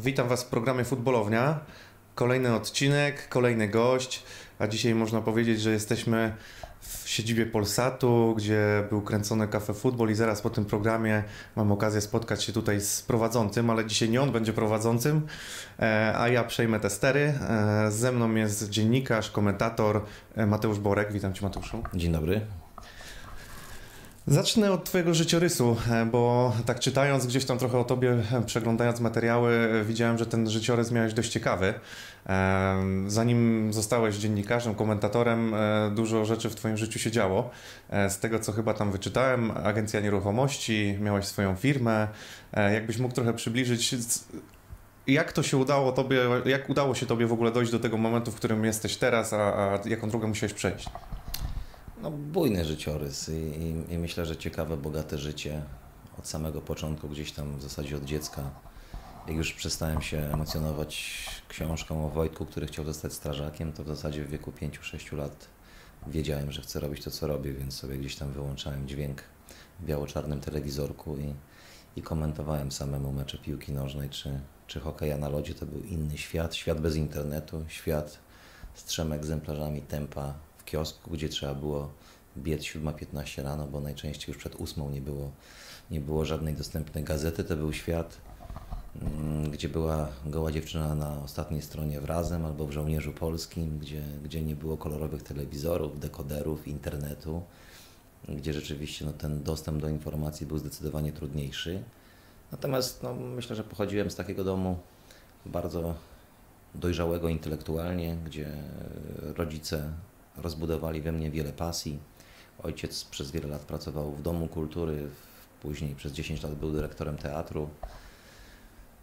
Witam Was w programie Futbolownia. Kolejny odcinek, kolejny gość, a dzisiaj można powiedzieć, że jesteśmy w siedzibie Polsatu, gdzie był kręcony Cafe Futbol i zaraz po tym programie mam okazję spotkać się tutaj z prowadzącym, ale dzisiaj nie on będzie prowadzącym, e, a ja przejmę te stery. E, ze mną jest dziennikarz, komentator e, Mateusz Borek. Witam Cię Mateuszu. Dzień dobry. Zacznę od Twojego życiorysu, e, bo tak czytając gdzieś tam trochę o Tobie, e, przeglądając materiały, e, widziałem, że ten życiorys miałeś dość ciekawy. Zanim zostałeś dziennikarzem, komentatorem, dużo rzeczy w Twoim życiu się działo. Z tego, co chyba tam wyczytałem, agencja nieruchomości, miałeś swoją firmę. Jakbyś mógł trochę przybliżyć, jak to się udało Tobie, jak udało się Tobie w ogóle dojść do tego momentu, w którym jesteś teraz, a, a jaką drogę musiałeś przejść? No, bujny życiorys i, i, i, myślę, że ciekawe, bogate życie od samego początku, gdzieś tam w zasadzie od dziecka. Jak już przestałem się emocjonować książką o Wojtku, który chciał zostać strażakiem, to w zasadzie w wieku 5-6 lat wiedziałem, że chcę robić to, co robię, więc sobie gdzieś tam wyłączałem dźwięk w biało-czarnym telewizorku i, i komentowałem samemu mecze piłki nożnej czy, czy hokeja na lodzie. To był inny świat, świat bez internetu, świat z trzema egzemplarzami tempa kiosku, gdzie trzeba było biec 7.15 rano, bo najczęściej już przed 8 nie było, nie było żadnej dostępnej gazety. To był świat, mm, gdzie była goła dziewczyna na ostatniej stronie w Razem albo w Żołnierzu Polskim, gdzie, gdzie nie było kolorowych telewizorów, dekoderów, internetu, gdzie rzeczywiście no, ten dostęp do informacji był zdecydowanie trudniejszy. Natomiast no, myślę, że pochodziłem z takiego domu bardzo dojrzałego intelektualnie, gdzie rodzice rozbudowali we mnie wiele pasji. Ojciec przez wiele lat pracował w Domu Kultury, później przez 10 lat był dyrektorem teatru.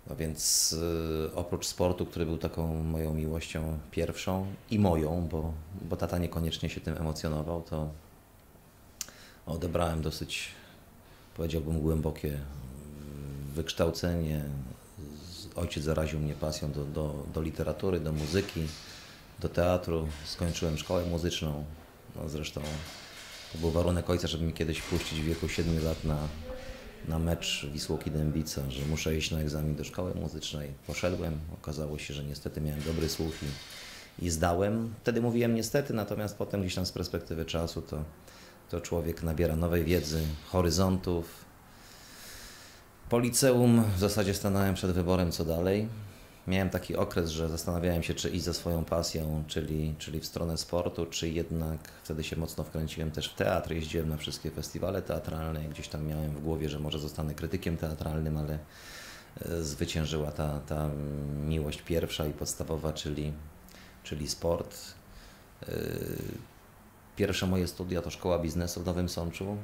No więc y, oprócz sportu, który był taką moją miłością pierwszą i moją, bo, bo tata niekoniecznie się tym emocjonował, to odebrałem dosyć, powiedziałbym, głębokie wykształcenie. Ojciec zaraził mnie pasją do, do, do literatury, do muzyki do teatru, skończyłem szkołę muzyczną. No zresztą to był warunek ojca, żeby mi kiedyś puścić w wieku 7 lat na, na mecz Wisłoki Dębica, że muszę iść na egzamin do szkoły muzycznej. Poszedłem, okazało się, że niestety miałem dobry słuch i, i zdałem. Wtedy mówiłem niestety, natomiast potem gdzieś tam z perspektywy czasu to, to człowiek nabiera nowej wiedzy, horyzontów. Po liceum w zasadzie stanąłem przed wyborem co dalej miałem taki okres, że zastanawiałem się, czy iść za swoją pasją, czyli, czyli w stronę sportu, czy jednak wtedy się mocno wkręciłem też w teatr, jeździłem na wszystkie festiwale teatralne, gdzieś tam miałem w głowie, że może zostanę krytykiem teatralnym, ale e, zwyciężyła ta, ta miłość pierwsza i podstawowa, czyli, czyli sport. E, pierwsze moje studia to szkoła biznesu w Nowym Sączu.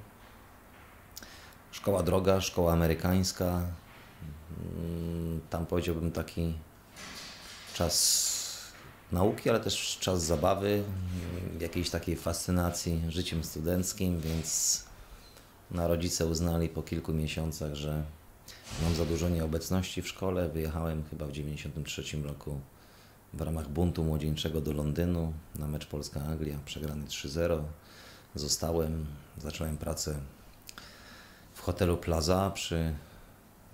Szkoła droga, szkoła amerykańska. Mm, tam powiedziałbym taki czas nauki, ale też czas zabawy, jakiejś takiej fascynacji życiem studenckim, więc na rodzice uznali po kilku miesiącach, że mam za dużo nieobecności w szkole. Wyjechałem chyba w 1993 roku w ramach buntu młodzieńczego do Londynu na mecz Polska-Anglia, przegrany 3-0. Zostałem, zacząłem pracę w hotelu Plaza przy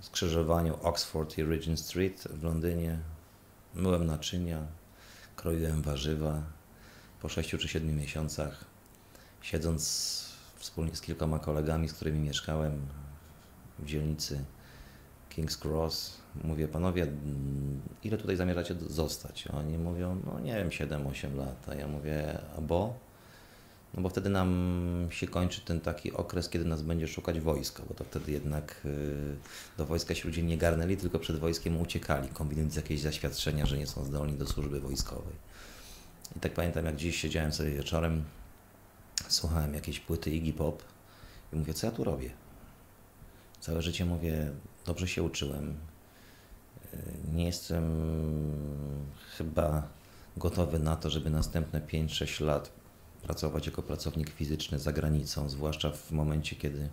skrzyżowaniu Oxford i Regent Street w Londynie myłem naczynia, kroiłem warzywa. Po 6 czy 7 miesiącach, siedząc wspólnie z kilkoma kolegami, z którymi mieszkałem w dzielnicy King's Cross, mówię, panowie, ile tutaj zamierzacie zostać? Oni mówią, no nie wiem, 7-8 lat. A ja mówię, a bo? No bo wtedy nam się kończy ten taki okres, kiedy nas będzie szukać wojsko, bo to wtedy jednak y, do wojska się ludzie nie garnęli, tylko przed wojskiem uciekali, kombinując jakieś zaświadczenia, że nie są zdolni do służby wojskowej. I tak pamiętam, jak dziś siedziałem sobie wieczorem, słuchałem jakiejś płyty Iggy Pop i mówię, co ja tu robię? Całe życie mówię, dobrze się uczyłem. Y, nie jestem chyba gotowy na to, żeby następne 5-6 lat pracować jako pracownik fizyczny za granicą, zwłaszcza w momencie, kiedy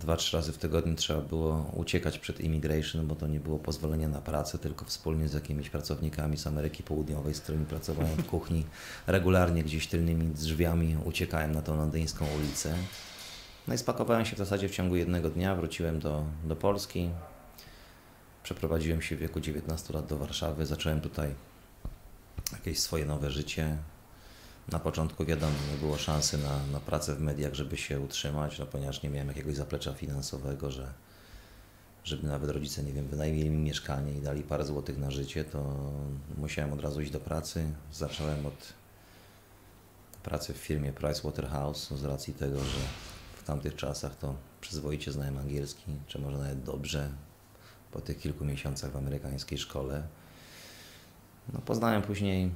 dwa, trzy razy w tygodniu trzeba było uciekać przed immigration, bo to nie było pozwolenia na pracę, tylko wspólnie z jakimiś pracownikami z Ameryki Południowej, z którymi pracowałem w kuchni, regularnie gdzieś tylnymi drzwiami uciekałem na tą londyńską ulicę. No i spakowałem się w zasadzie w ciągu jednego dnia, wróciłem do, do Polski. Przeprowadziłem się w wieku 19 lat do Warszawy, zacząłem tutaj jakieś swoje nowe życie. Na początku wiadomo, nie było szansy na, na pracę w mediach, żeby się utrzymać, no ponieważ nie miałem jakiegoś zaplecza finansowego, że żeby nawet rodzice, nie wiem, wynajmili mi mieszkanie i dali parę złotych na życie, to musiałem od razu iść do pracy. Zacząłem od pracy w firmie Pricewaterhouse z racji tego, że w tamtych czasach to przyzwoicie znałem angielski, czy może nawet dobrze, po tych kilku miesiącach w amerykańskiej szkole. No, poznałem później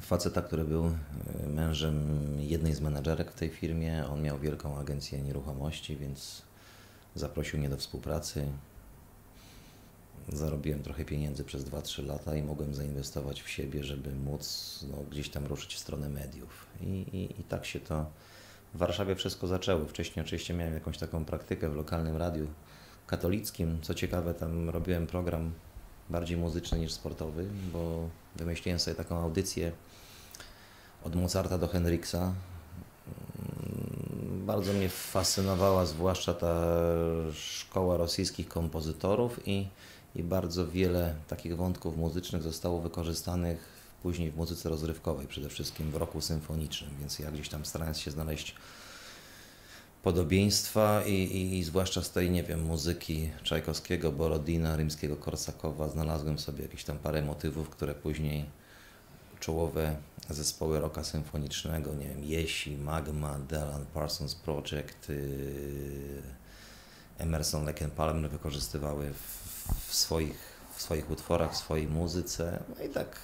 faceta, który był e, mężem jednej z menedżerek w tej firmie. On miał wielką agencję nieruchomości, więc zaprosił mnie do współpracy. Zarobiłem trochę pieniędzy przez 2-3 lata i mogłem zainwestować w siebie, żeby móc no, gdzieś tam ruszyć w stronę mediów. I, i, I tak się to w Warszawie wszystko zaczęło. Wcześniej oczywiście miałem jakąś taką praktykę w lokalnym radiu katolickim. Co ciekawe, tam robiłem program bardziej muzyczny niż sportowy, bo wymyśliłem sobie taką audycję od Mozarta do Henriksa. Mm, Bardzo mnie fascynowała zwłaszcza ta szkoła rosyjskich kompozytorów i, i bardzo wiele takich wątków muzycznych zostało wykorzystanych później w muzyce rozrywkowej, przede wszystkim w roku symfonicznym, więc ja gdzieś tam starając się znaleźć podobieństwa i, i, i zwłaszcza z tej, nie wiem, muzyki Czajkowskiego, Borodina, rzymskiego Korsakowa znalazłem sobie jakieś tam parę motywów, które później czołowe zespoły rocka symfonicznego, nie wiem, Jesi, Magma, Delan Parsons Project, yy, Emerson, Lake Palmer wykorzystywały w, w, swoich, w swoich utworach, w swojej muzyce. No i tak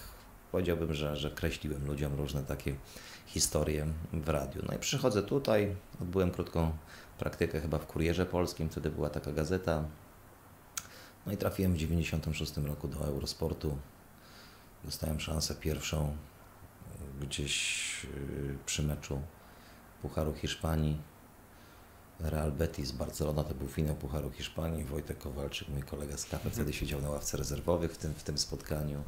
powiedziałbym, że, że kreśliłem ludziom różne takie historię w radiu. No i przychodzę tutaj, odbyłem krótką praktykę chyba w Kurierze Polskim, wtedy była taka gazeta. No i trafiłem w 1996 roku do Eurosportu. Dostałem szansę pierwszą gdzieś yy, przy meczu Pucharu Hiszpanii. Real Betis, Barcelona to był finał Pucharu Hiszpanii. Wojtek Kowalczyk, mój kolega z kafe, wtedy siedział na ławce rezerwowych w tym, w tym spotkaniu.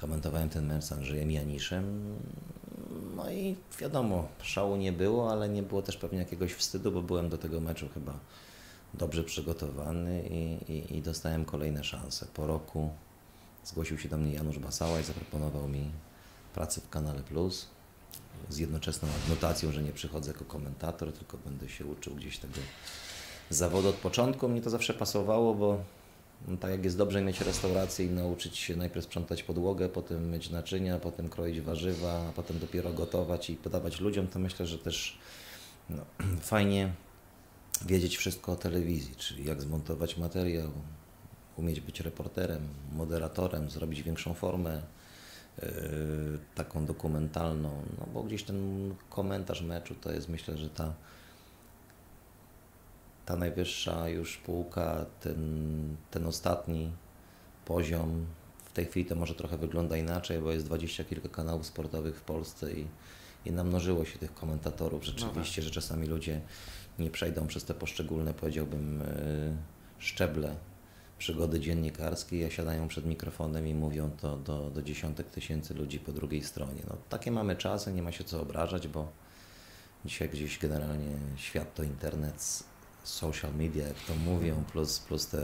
Komentowałem ten mecz z Andrzejem Janiszem. No i wiadomo, szału nie było, ale nie było też pewnie jakiegoś wstydu, bo byłem do tego meczu chyba dobrze przygotowany i, i, i dostałem kolejne szanse. Po roku zgłosił się do mnie Janusz Basała i zaproponował mi pracę w Kanale Plus z jednoczesną adnotacją, że nie przychodzę jako komentator, tylko będę się uczył gdzieś tego zawodu od początku. Mnie to zawsze pasowało, bo tak jak jest dobrze mieć restaurację i nauczyć się najpierw sprzątać podłogę, potem myć naczynia, potem kroić warzywa, a potem dopiero gotować i podawać ludziom, to myślę, że też no, fajnie wiedzieć wszystko o telewizji, czyli jak zmontować materiał, umieć być reporterem, moderatorem, zrobić większą formę yy, taką dokumentalną, no bo gdzieś ten komentarz meczu to jest myślę, że ta ta najwyższa już półka, ten, ten ostatni poziom, w tej chwili to może trochę wygląda inaczej, bo jest dwadzieścia kilka kanałów sportowych w Polsce i, i namnożyło się tych komentatorów rzeczywiście, że czasami ludzie nie przejdą przez te poszczególne, powiedziałbym, yy, szczeble przygody dziennikarskiej, a siadają przed mikrofonem i mówią to do, do dziesiątek tysięcy ludzi po drugiej stronie. No, takie mamy czasy, nie ma się co obrażać, bo dzisiaj gdzieś generalnie świat to internet, social media, jak to mówią, plus, plus te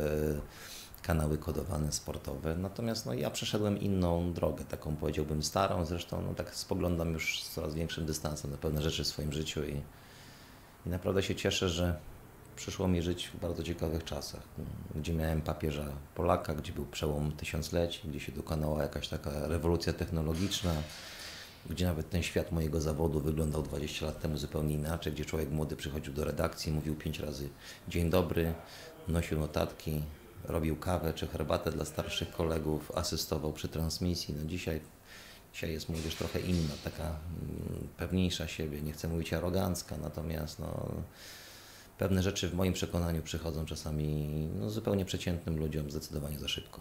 kanały kodowane sportowe. Natomiast no, ja przeszedłem inną drogę, taką powiedziałbym starą, zresztą no, tak spoglądam już z coraz większym dystansem na pewne rzeczy w swoim życiu i, i naprawdę się cieszę, że przyszło mi żyć w bardzo ciekawych czasach, gdzie miałem papieża Polaka, gdzie był przełom tysiącleci, gdzie się dokonała jakaś taka rewolucja technologiczna, gdzie nawet ten świat mojego zawodu wyglądał 20 lat temu zupełnie inaczej, gdzie człowiek młody przychodził do redakcji, mówił pięć razy dzień dobry, nosił notatki, robił kawę czy herbatę dla starszych kolegów, asystował przy transmisji. No dzisiaj, dzisiaj jest młodzież trochę inna, taka mm, pewniejsza siebie, nie chcę mówić arogancka, natomiast no, pewne rzeczy w moim przekonaniu przychodzą czasami no, zupełnie przeciętnym ludziom zdecydowanie za szybko.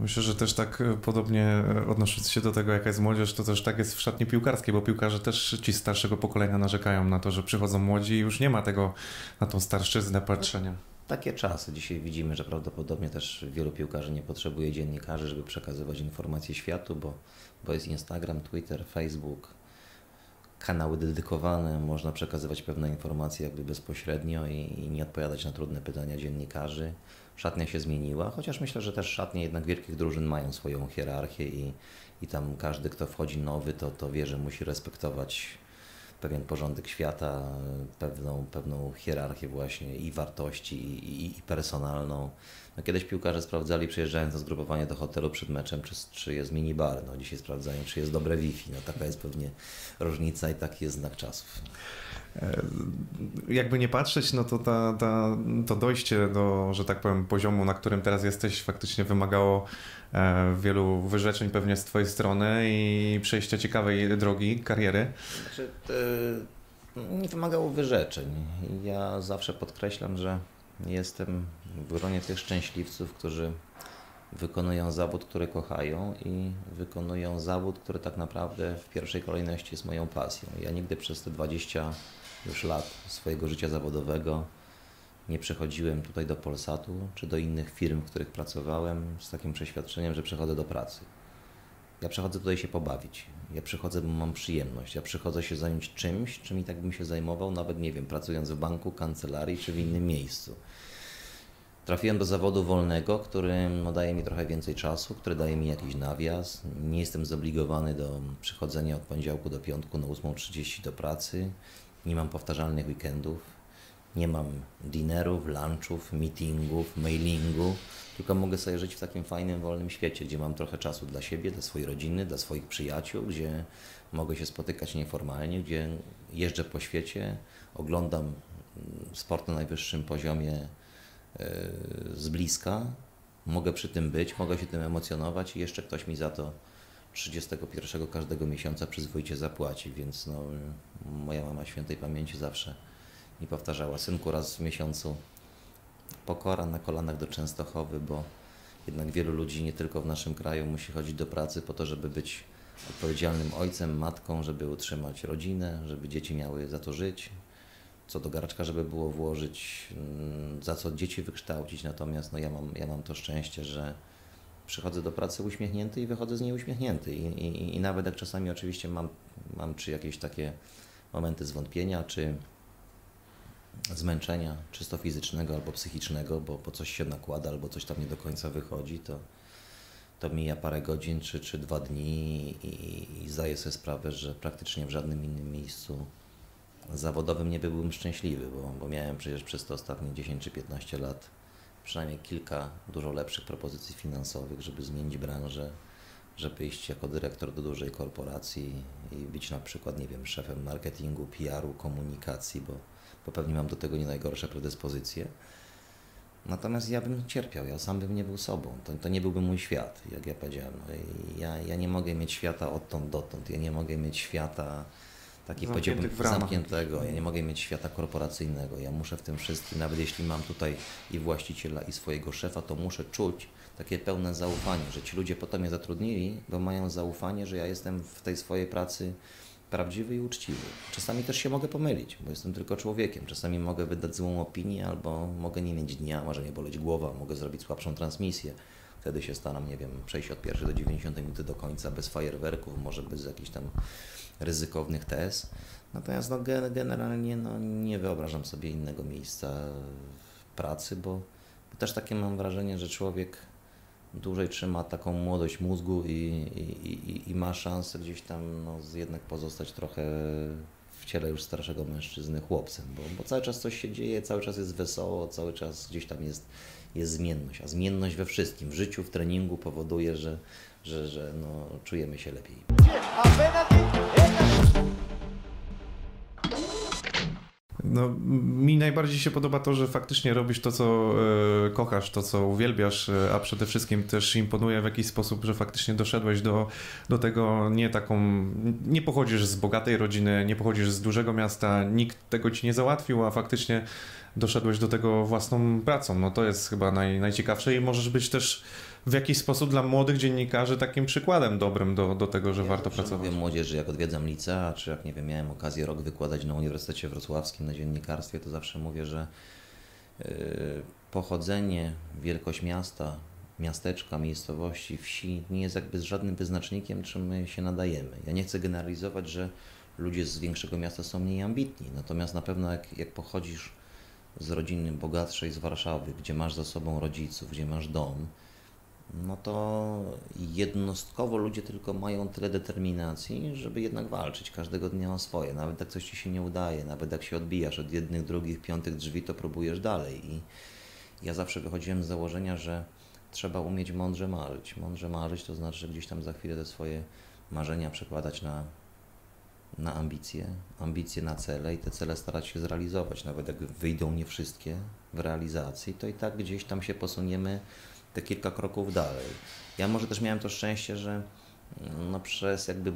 Myślę, że też tak e, podobnie e, odnosząc się do tego, jaka jest młodzież, to też tak jest w szatni piłkarskiej, bo piłkarze też ci starszego pokolenia narzekają na to, że przychodzą młodzi i już nie ma tego na tą starszczyznę patrzenia. Takie czasy. Dzisiaj widzimy, że prawdopodobnie też wielu piłkarzy nie potrzebuje dziennikarzy, żeby przekazywać informacje światu, bo, bo jest Instagram, Twitter, Facebook, kanały dedykowane, można przekazywać pewne informacje jakby bezpośrednio i, i nie odpowiadać na trudne pytania dziennikarzy. szatnia się zmieniła, chociaż myślę, że też szatnie jednak wielkich drużyn mają swoją hierarchię i, i tam każdy, kto wchodzi nowy, to, to wie, że musi respektować pewien porządek świata, pewną, pewną hierarchię właśnie i wartości, i, i, i personalną. No kiedyś piłkarze sprawdzali, przyjeżdżając na zgrupowanie do hotelu przed meczem, czy, czy jest minibar. No dzisiaj sprawdzają, czy jest dobre Wi-Fi. No taka jest pewnie różnica i taki jest znak czasów. E, jakby nie patrzeć, no to ta, ta, to dojście do, że tak powiem, poziomu, na którym teraz jesteś, faktycznie wymagało e, wielu wyrzeczeń pewnie z Twojej strony i przejścia ciekawej drogi, kariery. Znaczy, nie wymagało wyrzeczeń. Ja zawsze podkreślam, że jestem w gronie tych szczęśliwców, którzy wykonują zawód, który kochają i wykonują zawód, który tak naprawdę w pierwszej kolejności jest moją pasją. Ja nigdy przez te 20 już lat swojego życia zawodowego nie przechodziłem tutaj do Polsatu czy do innych firm, w których pracowałem z takim przeświadczeniem, że przychodzę do pracy. Ja przychodzę tutaj się pobawić. Ja przychodzę, bo mam przyjemność. Ja przychodzę się zająć czymś, czym i tak bym się zajmował, nawet nie wiem, pracując w banku, kancelarii czy w innym miejscu. Trafiłem do zawodu wolnego, który no, daje mi trochę więcej czasu, który daje mi jakiś nawias. Nie jestem zobligowany do przychodzenia od poniedziałku do piątku na 8.30 do pracy. Nie mam powtarzalnych weekendów. Nie mam dinerów, lunchów, meetingów, mailingu, tylko mogę sobie żyć w takim fajnym, wolnym świecie, gdzie mam trochę czasu dla siebie, dla swojej rodziny, dla swoich przyjaciół, gdzie mogę się spotykać nieformalnie, gdzie jeżdżę po świecie, oglądam mm, sport na najwyższym poziomie z bliska, mogę przy tym być, mogę się tym emocjonować i jeszcze ktoś mi za to 31 każdego miesiąca przyzwoicie zapłaci, więc no, moja mama świętej pamięci zawsze mi powtarzała, synku raz w miesiącu pokora na kolanach do Częstochowy, bo jednak wielu ludzi nie tylko w naszym kraju musi chodzić do pracy po to, żeby być odpowiedzialnym ojcem, matką, żeby utrzymać rodzinę, żeby dzieci miały za to żyć, co do garaczka, żeby było włożyć, mm, za co dzieci wykształcić. Natomiast no, ja, mam, ja mam to szczęście, że przychodzę do pracy uśmiechnięty i wychodzę z niej uśmiechnięty. I, i, i nawet jak czasami oczywiście mam, mam czy jakieś takie momenty zwątpienia, czy zmęczenia, czysto fizycznego albo psychicznego, bo, bo coś się nakłada albo coś tam nie do końca wychodzi, to, to mija parę godzin czy, czy dwa dni i, i zdaję sobie sprawę, że praktycznie w żadnym innym miejscu zawodowym nie byłbym szczęśliwy, bo, bo miałem przecież przez te ostatnie 10 czy 15 lat przynajmniej kilka dużo lepszych propozycji finansowych, żeby zmienić branżę, żeby iść jako dyrektor do dużej korporacji i być na przykład, nie wiem, szefem marketingu, PR-u, komunikacji, bo, bo pewnie mam do tego nie najgorsze predyspozycje. Natomiast ja bym cierpiał, ja sam bym nie był sobą. To, to nie byłby mój świat, jak ja powiedziałem. No ja, ja nie mogę mieć świata odtąd dotąd. Ja nie mogę mieć świata taki powiedziałbym zamkniętego. Ja nie mogę mieć świata korporacyjnego. Ja muszę w tym wszystkim, nawet jeśli mam tutaj i właściciela, i swojego szefa, to muszę czuć takie pełne zaufanie, że ci ludzie potem mnie zatrudnili, bo mają zaufanie, że ja jestem w tej swojej pracy prawdziwy i uczciwy. Czasami też się mogę pomylić, bo jestem tylko człowiekiem. Czasami mogę wydać złą opinię, albo mogę nie mieć dnia, może mnie boleć głowa, mogę zrobić słabszą transmisję. Wtedy się staram, nie wiem, przejść od pierwszej do 90 minuty do końca bez fajerwerków, może bez jakichś tam ryzykownych tez. Natomiast no, generalnie no, nie wyobrażam sobie innego miejsca pracy, bo, bo też takie mam wrażenie, że człowiek dłużej trzyma taką młodość mózgu i, i, i, i ma szansę gdzieś tam no, jednak pozostać trochę w ciele już starszego mężczyzny chłopcem, bo, bo cały czas coś się dzieje, cały czas jest wesoło, cały czas gdzieś tam jest, jest zmienność, a zmienność we wszystkim, w życiu, w treningu powoduje, że, że, że no, czujemy się lepiej. No, mi najbardziej się podoba to, że faktycznie robisz to, co e, kochasz, to, co uwielbiasz, e, a przede wszystkim też imponuje w jakiś sposób, że faktycznie doszedłeś do, do tego nie taką, nie pochodzisz z bogatej rodziny, nie pochodzisz z dużego miasta, nikt tego ci nie załatwił, a faktycznie doszedłeś do tego własną pracą. No to jest chyba naj, najciekawsze i możesz być też w jakiś sposób dla młodych dziennikarzy takim przykładem dobrym do, do tego, że ja warto pracować. Mówię młodzieży, jak odwiedzam licea, czy jak nie wiem, miałem okazję rok wykładać na Uniwersytecie Wrocławskim na dziennikarstwie, to zawsze mówię, że yy, pochodzenie, wielkość miasta, miasteczka, miejscowości, wsi nie jest jakby z żadnym wyznacznikiem, czym my się nadajemy. Ja nie chcę generalizować, że ludzie z większego miasta są mniej ambitni, natomiast na pewno jak, jak pochodzisz z rodziny bogatszej z Warszawy, gdzie masz za sobą rodziców, gdzie masz dom, no to jednostkowo ludzie tylko mają tyle determinacji, żeby jednak walczyć każdego dnia o swoje. Nawet jak coś ci się nie udaje, nawet jak się odbijasz od jednych, drugich, piątych drzwi, to próbujesz dalej. I ja zawsze wychodziłem z założenia, że trzeba umieć mądrze marzyć. Mądrze marzyć to znaczy, że gdzieś tam za chwilę te swoje marzenia przekładać na, na ambicje, ambicje na cele i te cele starać się zrealizować. Nawet jak wyjdą nie wszystkie w realizacji, to i tak gdzieś tam się posuniemy te kilka kroków dalej. Ja może też miałem to szczęście, że no, przez jakby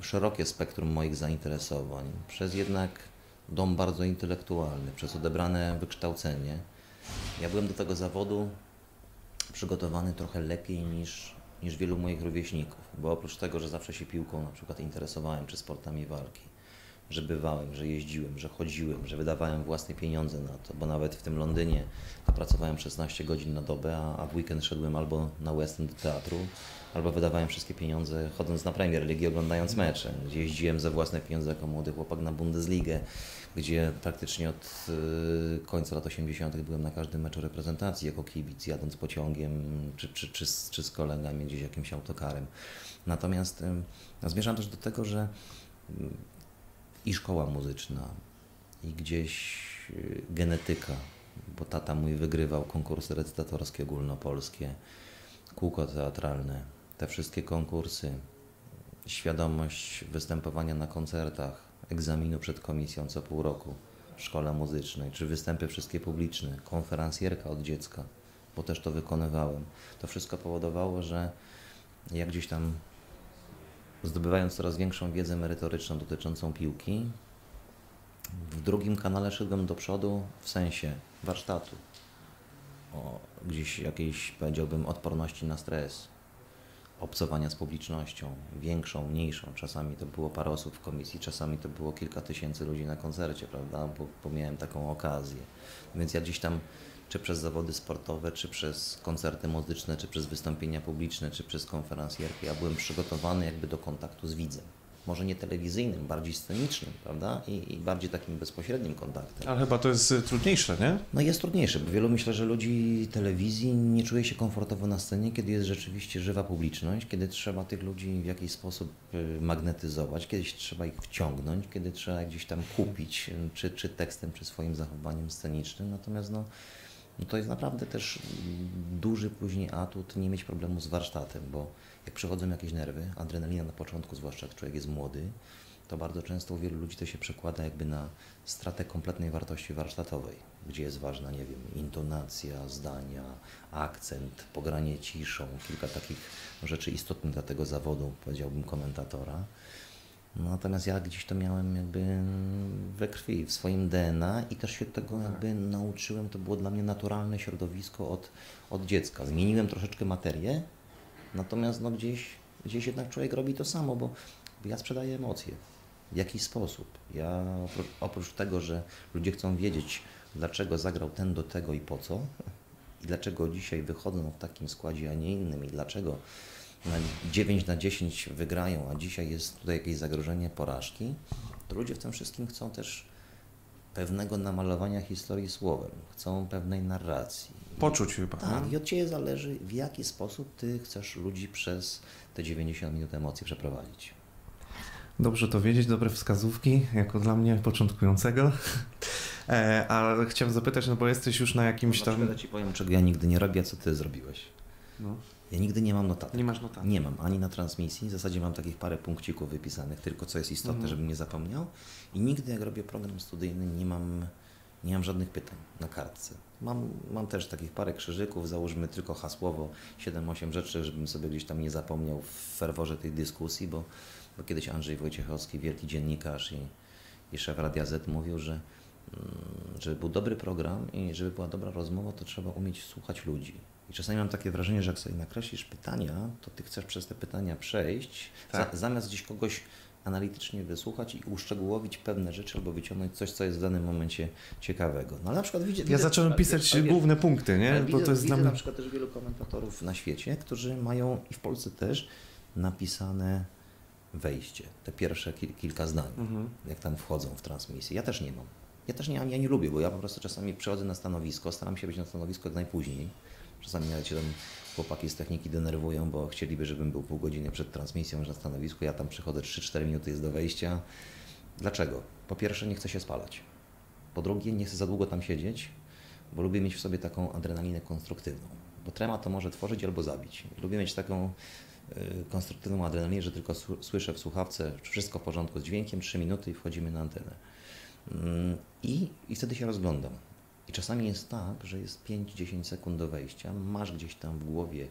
szerokie spektrum moich zainteresowań, przez jednak dom bardzo intelektualny, przez odebrane wykształcenie, ja byłem do tego zawodu przygotowany trochę lepiej niż, niż wielu moich rówieśników, bo oprócz tego, że zawsze się piłką na przykład interesowałem, czy sportami walki, że bywałem, że jeździłem, że chodziłem, że wydawałem własne pieniądze na to, bo nawet w tym Londynie to pracowałem 16 godzin na dobę, a, a w weekend szedłem albo na West End do teatru, albo wydawałem wszystkie pieniądze chodząc na Premier League, oglądając mecze. Jeździłem za własne pieniądze jako młody chłopak na Bundesligę, gdzie praktycznie od y, końca lat 80. byłem na każdym meczu reprezentacji jako kibic, jadąc pociągiem czy, czy, czy, z, czy z kolegami gdzieś jakimś autokarem. Natomiast no, zmierzam też do tego, że i szkoła muzyczna, i gdzieś y, genetyka, bo tata mój wygrywał konkursy recytatorskie ogólnopolskie, kółko teatralne, te wszystkie konkursy, świadomość występowania na koncertach, egzaminu przed komisją co pół roku szkole muzycznej, czy występy wszystkie publiczne, konferencjerka od dziecka, bo też to wykonywałem. To wszystko powodowało, że ja gdzieś tam zdobywając coraz większą wiedzę merytoryczną dotyczącą piłki, w drugim kanale szedłem do przodu w sensie warsztatu, o gdzieś jakiejś, powiedziałbym, odporności na stres, obcowania z publicznością, większą, mniejszą. Czasami to było parę osób w komisji, czasami to było kilka tysięcy ludzi na koncercie, prawda? Bo, bo miałem taką okazję. Więc ja gdzieś tam, czy przez zawody sportowe, czy przez koncerty muzyczne, czy przez wystąpienia publiczne, czy przez konferencjerki, ja byłem przygotowany jakby do kontaktu z widzem może nie telewizyjnym, bardziej scenicznym, prawda? I, I, bardziej takim bezpośrednim kontaktem. Ale chyba to jest y, trudniejsze, nie? No jest trudniejsze, bo wielu myślę, że ludzi telewizji nie czuje się komfortowo na scenie, kiedy jest rzeczywiście żywa publiczność, kiedy trzeba tych ludzi w jakiś sposób y, magnetyzować, kiedyś trzeba ich wciągnąć, kiedy trzeba gdzieś tam kupić, y, czy, czy tekstem, czy swoim zachowaniem scenicznym. Natomiast no, no to jest naprawdę też duży później atut nie mieć problemu z warsztatem, bo jak przychodzą jakieś nerwy, adrenalina na początku, zwłaszcza jak człowiek jest młody, to bardzo często u wielu ludzi to się przekłada jakby na stratę kompletnej wartości warsztatowej, gdzie jest ważna, nie wiem, intonacja zdania, akcent, pogranie ciszą, kilka takich rzeczy istotnych dla tego zawodu, powiedziałbym, komentatora. Natomiast ja gdzieś to miałem jakby we krwi, w swoim DNA i też się tego jakby nauczyłem. To było dla mnie naturalne środowisko od, od dziecka. Zmieniłem troszeczkę materię, natomiast no gdzieś, gdzieś jednak człowiek robi to samo, bo, ja sprzedaję emocje. W jakiś sposób. Ja oprócz, tego, że ludzie chcą wiedzieć, dlaczego zagrał ten do tego i po co, i dlaczego dzisiaj wychodzą w takim składzie, a nie innym, i dlaczego na 9 na 10 wygrają, a dzisiaj jest tutaj jakieś zagrożenie porażki, to ludzie w tym wszystkim chcą też pewnego namalowania historii słowem, chcą pewnej narracji. Poczuć chyba. Tak, i od Ciebie zależy, w jaki sposób Ty chcesz ludzi przez te 90 minut emocji przeprowadzić. Dobrze to wiedzieć, dobre wskazówki, jako dla mnie początkującego. E, ale chciałem zapytać, no bo jesteś już na jakimś tam... Ja Ci powiem, czego ja nigdy nie robię, a co Ty zrobiłeś. No. Ja nigdy nie mam notatek. Nie masz notatek? Nie mam, ani na transmisji. W zasadzie mam takich parę punkcików wypisanych, tylko co jest istotne, mhm. żebym nie zapomniał. I nigdy jak robię program studyjny, nie mam, nie mam żadnych pytań na kartce. Mam, mam też takich parę krzyżyków, załóżmy tylko hasłowo 7-8 rzeczy, żebym sobie gdzieś tam nie zapomniał w ferworze tej dyskusji, bo, bo kiedyś Andrzej Wojciechowski, wielki dziennikarz i, i szef Radia Z mówił, że mm, żeby był dobry program i żeby była dobra rozmowa, to trzeba umieć słuchać ludzi. I czasami mam takie wrażenie, że jak sobie nakreślisz pytania, to ty chcesz przez te pytania przejść, tak. za, zamiast gdzieś kogoś analitycznie wysłuchać i uszczegółowić pewne rzeczy albo wyciągnąć coś, co jest w danym momencie ciekawego. No ale na przykład widzę... Ja zacząłem pisać wiesz, główne punkty, nie? Bo widzę, to jest widzę dla mnie... na przykład też wielu komentatorów na świecie, którzy mają i w Polsce też napisane wejście, te pierwsze kilka zdań, mhm. jak tam wchodzą w transmisję. Ja też nie mam. ja też nie, ja nie lubię, bo ja po prostu czasami przychodzę na stanowisko, staram się być na stanowisku jak najpóźniej. Czasami nawet się tam chłopaki z techniki denerwują, bo chcieliby, żebym był pół godziny przed transmisją już na stanowisku. Ja tam przychodzę 3-4 minuty jest do wejścia. Dlaczego? Po pierwsze nie chcę się spalać. Po drugie nie chcę za długo tam siedzieć, bo lubię mieć w sobie taką adrenalinę konstruktywną. Bo trema to może tworzyć albo zabić. Lubię mieć taką y, konstruktywną adrenalinę, że tylko słyszę w słuchawce wszystko w porządku z dźwiękiem, 3 minuty i wchodzimy na antenę. Mm, I, I wtedy się rozglądam. I czasami jest tak, że jest 5-10 sekund do wejścia, masz gdzieś tam w głowie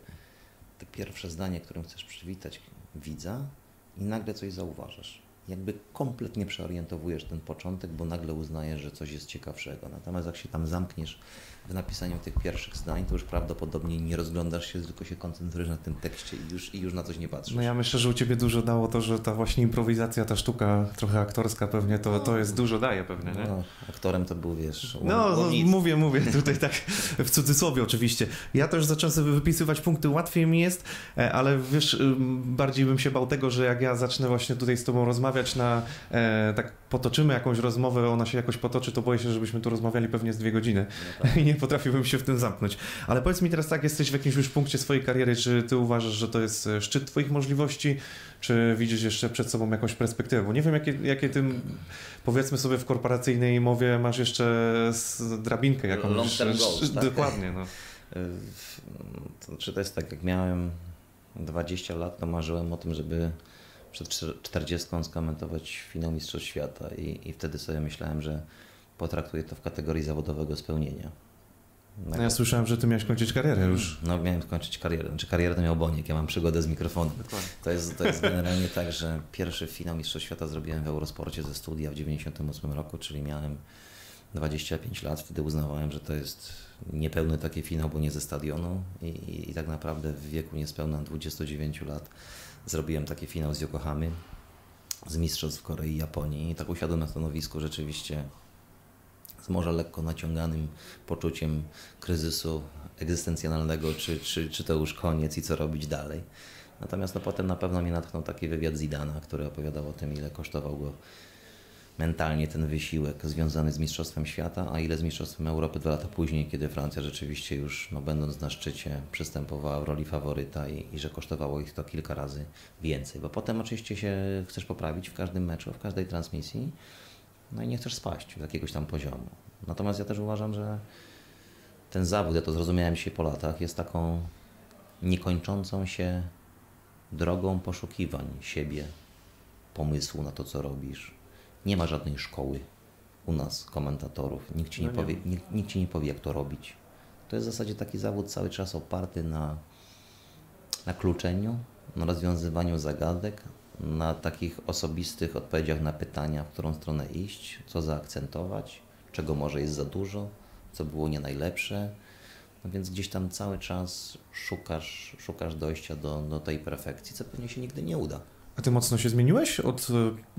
te pierwsze zdanie, którym chcesz przywitać widza i nagle coś zauważasz jakby kompletnie przeorientowujesz ten początek, bo nagle uznajesz, że coś jest ciekawszego. Natomiast jak się tam zamkniesz w napisaniu tych pierwszych zdań, to już prawdopodobnie nie rozglądasz się, tylko się koncentrujesz na tym tekście i już, i już na coś nie patrzysz. No ja myślę, że u Ciebie dużo dało to, że ta właśnie improwizacja, ta sztuka trochę aktorska pewnie, to, to jest dużo daje pewnie, nie? No, aktorem to był, wiesz... No, no mówię, mówię tutaj tak w cudzysłowie oczywiście. Ja też zacząłem sobie wypisywać punkty, łatwiej mi jest, e, ale wiesz, bardziej bym się bał tego, że jak ja zacznę właśnie tutaj z Tobą rozmawiać na, e, tak potoczymy jakąś rozmowę, ona się jakoś potoczy, to boję się, żebyśmy tu rozmawiali pewnie z dwie godziny no tak. i nie potrafiłbym się w tym zamknąć. Ale powiedz mi teraz tak, jesteś w jakimś już punkcie swojej kariery, czy ty uważasz, że to jest e, szczyt twoich możliwości, czy widzisz jeszcze przed sobą jakąś perspektywę? Bo nie wiem, jakie, jakie ty, powiedzmy sobie w korporacyjnej mowie masz jeszcze drabinkę jakąś. Long term goals, tak? Dokładnie, no. E, to, czy to jest tak, jak miałem 20 lat, to marzyłem o tym, żeby przed 40 skomentować finał Mistrzostw Świata i, i wtedy sobie myślałem, że potraktuję to w kategorii zawodowego spełnienia. No ja słyszałem, że ty miałeś kończyć karierę już. No miałem skończyć karierę. Znaczy karierę to miał Boniek, ja mam przygodę z mikrofonem. To jest, to jest generalnie tak, że pierwszy finał Mistrzostw Świata zrobiłem w Eurosporcie ze studia w 98 roku, czyli miałem 25 lat. Wtedy uznawałem, że to jest niepełny taki finał, bo nie ze stadionu i, i, i tak naprawdę w wieku niespełna 29 lat zrobiłem taki finał z Yokohamy, z mistrzostw Korei i Japonii i tak usiadłem na stanowisku rzeczywiście z może lekko naciąganym poczuciem kryzysu egzystencjonalnego, czy, czy, czy to już koniec i co robić dalej. Natomiast no, potem na pewno mnie natchnął taki wywiad Zidana, który opowiadał o tym, ile kosztował go mentalnie ten wysiłek związany z Mistrzostwem Świata, a ile z Mistrzostwem Europy dwa lata później, kiedy Francja rzeczywiście już, no, będąc na szczycie, przystępowała w roli faworyta i, i że kosztowało ich to kilka razy więcej. Bo potem oczywiście się chcesz poprawić w każdym meczu, w każdej transmisji, no i nie chcesz spaść z jakiegoś tam poziomu. Natomiast ja też uważam, że ten zawód, ja to zrozumiałem dzisiaj po latach, jest taką niekończącą się drogą poszukiwań siebie, pomysłu na to, co robisz nie ma żadnej szkoły u nas, komentatorów. Nikt ci nie, no nie powie, nikt, nikt ci nie powie, jak to robić. To jest w zasadzie taki zawód cały czas oparty na, na kluczeniu, na rozwiązywaniu zagadek, na takich osobistych odpowiedziach na pytania, w którą stronę iść, co zaakcentować, czego może jest za dużo, co było nie najlepsze. No więc gdzieś tam cały czas szukasz, szukasz dojścia do, do tej perfekcji, co pewnie się nigdy nie uda. A ty mocno się zmieniłeś od,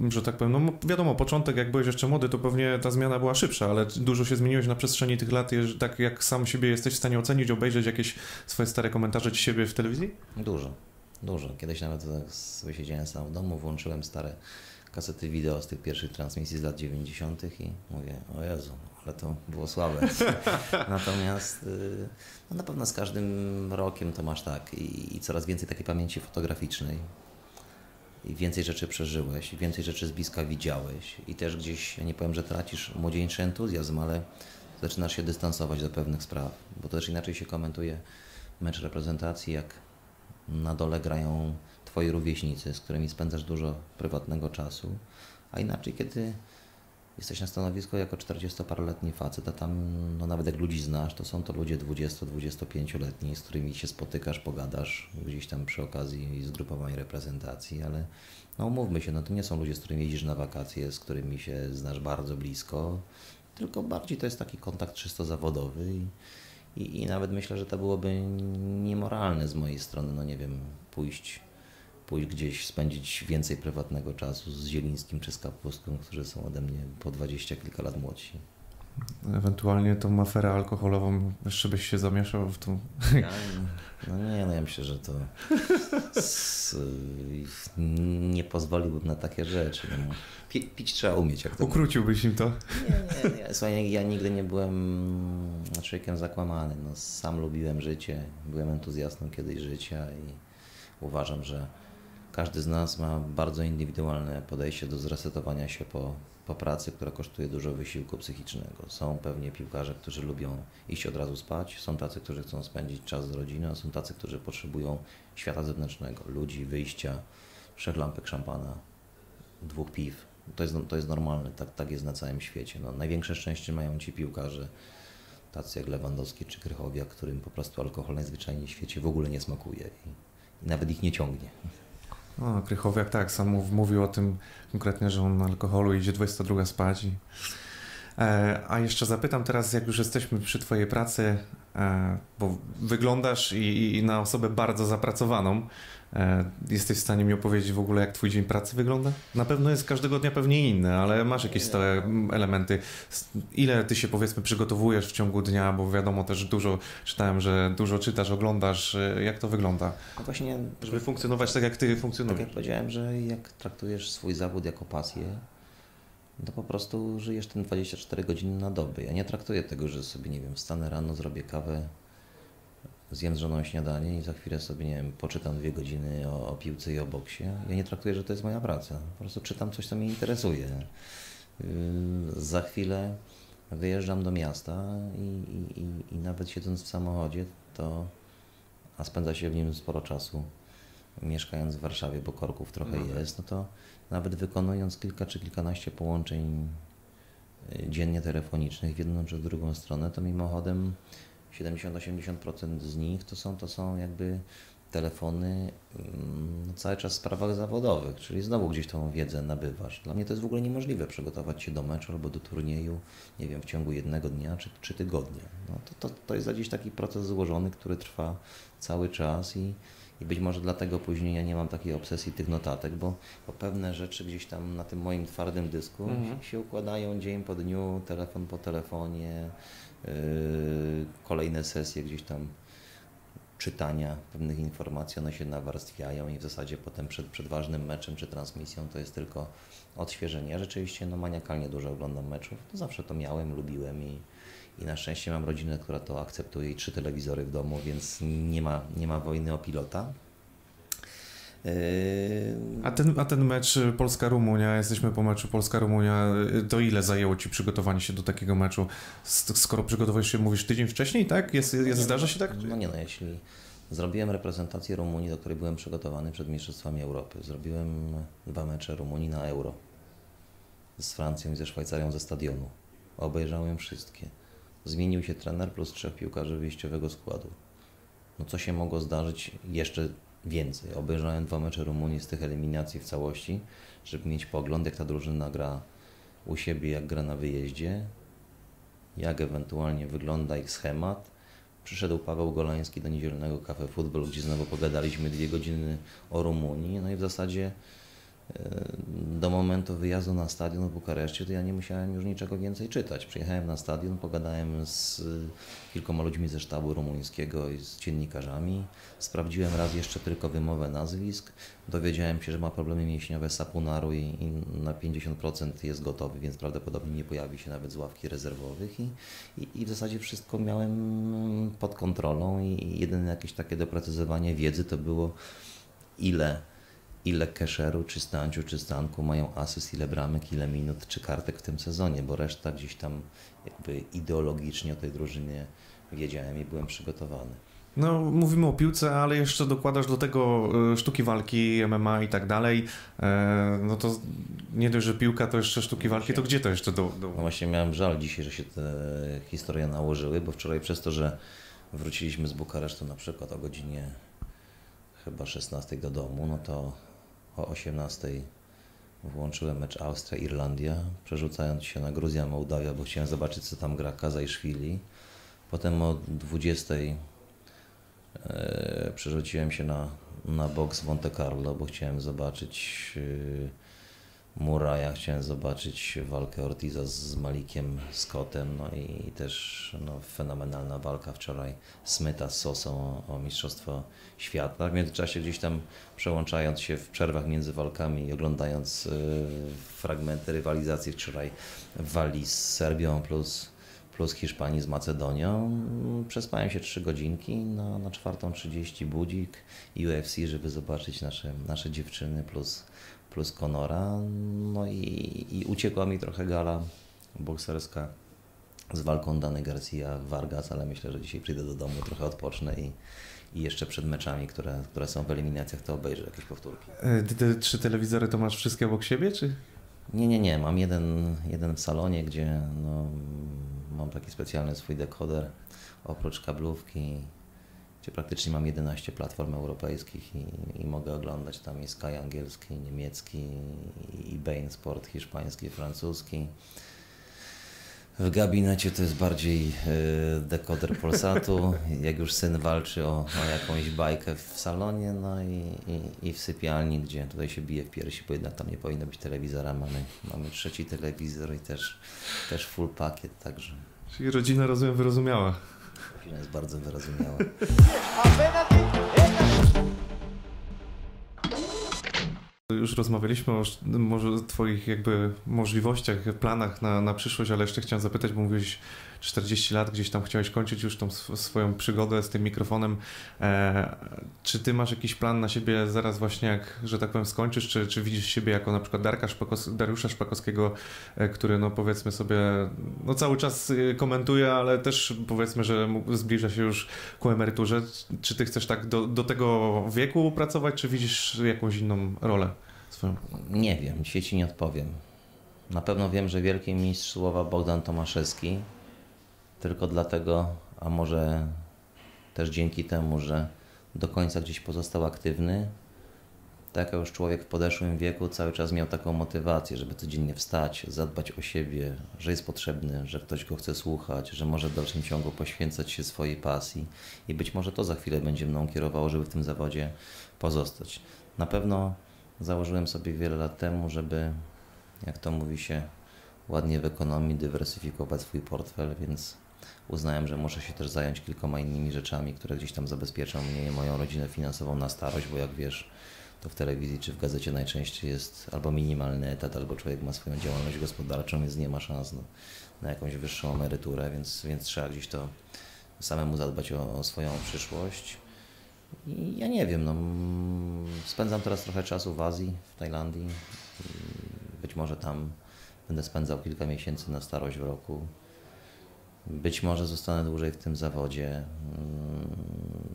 e, że tak powiem, no wiadomo, początek jak byłeś jeszcze młody, to pewnie ta zmiana była szybsza, ale dużo się zmieniłeś na przestrzeni tych lat, tak jak sam siebie jesteś w stanie ocenić, obejrzeć jakieś swoje stare komentarze ci siebie w telewizji? Dużo, dużo. Kiedyś nawet sobie siedziałem sam w domu, włączyłem stare kasety wideo z tych pierwszych transmisji z lat 90. i mówię, o Jezu, ale to było słabe. Natomiast y, no na pewno z każdym rokiem to masz tak i, i coraz więcej takiej pamięci fotograficznej i więcej rzeczy przeżyłeś, i więcej rzeczy z bliska widziałeś i też gdzieś, ja nie powiem, że tracisz młodzieńczy entuzjazm, ale zaczynasz się dystansować do pewnych spraw, bo to też inaczej się komentuje mecz reprezentacji, jak na dole grają twoi rówieśnicy, z którymi spędzasz dużo prywatnego czasu, a inaczej, kiedy jesteś na stanowisku jako 40-paroletni facet, a tam no, nawet jak ludzi znasz, to są to ludzie 20-25-letni, z którymi się spotykasz, pogadasz gdzieś tam przy okazji zgrupowań reprezentacji, ale no umówmy się, no to nie są ludzie, z którymi jeździsz na wakacje, z którymi się znasz bardzo blisko, tylko bardziej to jest taki kontakt czysto zawodowy i, i, i nawet myślę, że to byłoby niemoralne z mojej strony, no nie wiem, pójść pójść gdzieś, spędzić więcej prywatnego czasu z Zielińskim czy z Kapustką, którzy są ode mnie po dwadzieścia kilka lat młodsi. Ewentualnie tą aferę alkoholową jeszcze byś się zamieszał w tą... Ja, no nie, no ja myślę, że to z, nie pozwoliłbym na takie rzeczy. No, pi, pić trzeba umieć. Jak to Ukróciłbyś im to? Nie, nie, nie. Słuchaj, ja nigdy nie byłem człowiekiem zakłamanym. No, sam lubiłem życie, byłem entuzjastą kiedyś życia i uważam, że każdy z nas ma bardzo indywidualne podejście do zresetowania się po, po pracy, która kosztuje dużo wysiłku psychicznego. Są pewnie piłkarze, którzy lubią iść od razu spać, są tacy, którzy chcą spędzić czas z rodziną, są tacy, którzy potrzebują świata zewnętrznego, ludzi, wyjścia, trzech lampek szampana, dwóch piw. To jest, to jest normalne, tak, tak jest na całym świecie. No, największe szczęście mają ci piłkarze, tacy jak Lewandowski czy Krychowiak, którym po prostu alkohol najzwyczajniej w świecie w ogóle nie smakuje i, i nawet ich nie ciągnie. No, Krychowiak tak, sam mówił o tym konkretnie, że on na alkoholu idzie 22 spać. E, a jeszcze zapytam teraz, jak już jesteśmy przy Twojej pracy, e, bo wyglądasz i, i, na osobę bardzo zapracowaną. E, jesteś w stanie mi opowiedzieć w ogóle, jak Twój dzień pracy wygląda? Na pewno jest każdego dnia pewnie inny, ale masz jakieś stałe elementy. Ile Ty się powiedzmy przygotowujesz w ciągu dnia, bo wiadomo też dużo, czytałem, że dużo czytasz, oglądasz. Jak to wygląda? No właśnie, żeby funkcjonować tak, jak Ty funkcjonujesz. Tak jak powiedziałem, że jak traktujesz swój zawód jako pasję, to po prostu żyjesz tym 24 godziny na dobę. Ja nie traktuję tego, że sobie, nie wiem, wstanę rano, zrobię kawę, zjem z żoną śniadanie i za chwilę sobie, nie wiem, poczytam dwie godziny o, o piłce i o boksie. Ja nie traktuję, że to jest moja praca. Po prostu czytam coś, co mnie interesuje. Yy, za chwilę wyjeżdżam do miasta i, i, i, nawet siedząc w samochodzie, to, a spędza się w nim sporo czasu, mieszkając w Warszawie, bo korków trochę no. jest, no to nawet wykonując kilka czy kilkanaście połączeń y, dziennie telefonicznych w jedną czy w drugą stronę, to mimochodem 70-80% z nich to są, to są jakby telefony no, cały czas w sprawach zawodowych, czyli znowu gdzieś tą wiedzę nabywasz. Dla mnie to jest w ogóle niemożliwe przygotować się do meczu albo do turnieju, nie wiem, w ciągu jednego dnia czy, czy tygodnia. No, to, to, to jest jakiś taki proces złożony, który trwa cały czas i, i być może dlatego później ja nie mam takiej obsesji tych notatek, bo, bo pewne rzeczy gdzieś tam na tym moim twardym dysku mhm. się układają dzień po dniu, telefon po telefonie, kolejne sesje gdzieś tam czytania pewnych informacji, one się nawarstwiają i w zasadzie potem przed, przed ważnym meczem czy transmisją to jest tylko odświeżenie. Ja rzeczywiście no, maniakalnie dużo oglądam meczów, to zawsze to miałem, lubiłem i, i na szczęście mam rodzinę, która to akceptuje i trzy telewizory w domu, więc nie ma, nie ma wojny o pilota. Yy, a ten, a ten mecz Polska-Rumunia, jesteśmy po meczu Polska-Rumunia, to ile zajęło Ci przygotowanie się do takiego meczu? Skoro przygotowujesz się, mówisz tydzień wcześniej, tak? Jest, jest, zdarza się tak? No nie no, jeśli zrobiłem reprezentację Rumunii, do której byłem przygotowany przed Mistrzostwami Europy. Zrobiłem dwa mecze Rumunii na Euro z Francją i ze Szwajcarią ze stadionu. Obejrzałem wszystkie. Zmienił się trener plus trzech piłkarzy wyjściowego składu. No co się mogło zdarzyć jeszcze więcej? Obejrzałem dwa mecze Rumunii z tych eliminacji w całości, żeby mieć pogląd, jak ta drużyna gra u siebie, jak gra na wyjeździe, jak ewentualnie wygląda ich schemat. Przyszedł Paweł Golański do niedzielnego kafe Futbol, gdzie znowu pogadaliśmy dwie godziny o Rumunii. No i w zasadzie do momentu wyjazdu na stadion w Bukareszcie, to ja nie musiałem już niczego więcej czytać. Przyjechałem na stadion, pogadałem z kilkoma ludźmi ze sztabu rumuńskiego i z dziennikarzami. Sprawdziłem raz jeszcze tylko wymowę nazwisk. Dowiedziałem się, że ma problemy mięśniowe Sapunaru i, i na 50% jest gotowy, więc prawdopodobnie nie pojawi się nawet z ławki rezerwowych. I, i, i w zasadzie wszystko miałem pod kontrolą i jedyne jakieś takie doprecyzowanie wiedzy to było ile ile Kesheru, czy Stanciu, czy Stanku mają asyst, ile bramek, ile minut, czy kartek w tym sezonie, bo reszta gdzieś tam jakby ideologicznie o tej drużynie wiedziałem i byłem przygotowany. No, mówimy o piłce, ale jeszcze dokładasz do tego e, sztuki walki, MMA i tak dalej. E, no to nie dość, że piłka, to jeszcze sztuki walki, to gdzie to jeszcze do, do... No właśnie miałem żal dzisiaj, że się te historie nałożyły, bo wczoraj przez to, że wróciliśmy z Bukaresztu na przykład o godzinie chyba 16 do domu, no to o 18 włączyłem mecz Austria-Irlandia, przerzucając się na Gruzja-Mołdawia, bo chciałem zobaczyć, co tam gra Kazajszwili. Potem o 20 e, przerzuciłem się na, na boks Monte Carlo, bo chciałem zobaczyć Muraja, chciałem zobaczyć walkę Ortiza z Malikiem Scottem, no i też no, fenomenalna walka wczoraj Smyta z Sosą o, o Mistrzostwo Świata. W międzyczasie gdzieś tam przełączając się w przerwach między walkami i oglądając y, fragmenty rywalizacji wczoraj Walii z Serbią plus, plus Hiszpanii z Macedonią, przespałem się 3 godzinki, na, na 4.30 budzik UFC, żeby zobaczyć nasze, nasze dziewczyny plus plus Conora. No i, i uciekła mi trochę gala bokserska z walką Dany Garcia Vargas, ale myślę, że dzisiaj przyjdę do domu, trochę odpocznę i, i jeszcze przed meczami, które, które są w eliminacjach, to obejrzę jakieś powtórki. E, Ty te trzy telewizory to masz wszystkie obok siebie, czy? Nie, nie, nie. Mam jeden, jeden w salonie, gdzie no, mam taki specjalny swój dekoder oprócz kablówki, gdzie praktycznie mam 11 platform europejskich i, i mogę oglądać tam i Sky angielski, niemiecki, i Bein Sport hiszpański, francuski. W gabinecie to jest bardziej y, dekoder Polsatu. Jak już syn walczy o, o jakąś bajkę w salonie, no i, i, i w sypialni, gdzie tutaj się bije w piersi, bo jednak tam nie powinno być telewizora. Mamy, mamy trzeci telewizor i też, też full pakiet, także Czyli rodzina, rozumiem, wyrozumiała. Rodzina jest bardzo wyrozumiała. Już rozmawialiśmy o może Twoich jakby możliwościach, planach na, na przyszłość, ale jeszcze chciałem zapytać, bo mówiłeś 40 lat, gdzieś tam chciałeś kończyć już tą sw- swoją przygodę z tym mikrofonem. E, czy Ty masz jakiś plan na siebie zaraz właśnie jak, że tak powiem, skończysz, czy, czy widzisz siebie jako na przykład Darka Szpakos, Dariusza Szpakowskiego, e, który no powiedzmy sobie, no cały czas e, komentuje, ale też powiedzmy, że zbliża się już ku emeryturze. Czy Ty chcesz tak do, do tego wieku pracować, czy widzisz jakąś inną rolę swoją? Nie wiem, dzisiaj Ci nie odpowiem. Na pewno wiem, że wielki mistrz słowa Bogdan Tomaszewski, tylko dlatego, a może też dzięki temu, że do końca gdzieś pozostał aktywny, tak jak już człowiek w podeszłym wieku cały czas miał taką motywację, żeby codziennie wstać, zadbać o siebie, że jest potrzebny, że ktoś go chce słuchać, że może w dalszym ciągu poświęcać się swojej pasji i być może to za chwilę będzie mną kierowało, żeby w tym zawodzie pozostać. Na pewno założyłem sobie wiele lat temu, żeby, jak to mówi się ładnie w ekonomii, dywersyfikować swój portfel, więc uznałem, że muszę się też zająć kilkoma innymi rzeczami, które gdzieś tam zabezpieczą mnie i moją rodzinę finansową na starość, bo jak wiesz, to w telewizji czy w gazecie najczęściej jest albo minimalny etat, albo człowiek ma swoją działalność gospodarczą, więc nie ma szans na, na jakąś wyższą emeryturę, więc, więc trzeba gdzieś to samemu zadbać o, o swoją przyszłość. I ja nie wiem, no, spędzam teraz trochę czasu w Azji, w Tajlandii. Być może tam będę spędzał kilka miesięcy na starość w roku. Być może zostanę dłużej w tym zawodzie. Mm,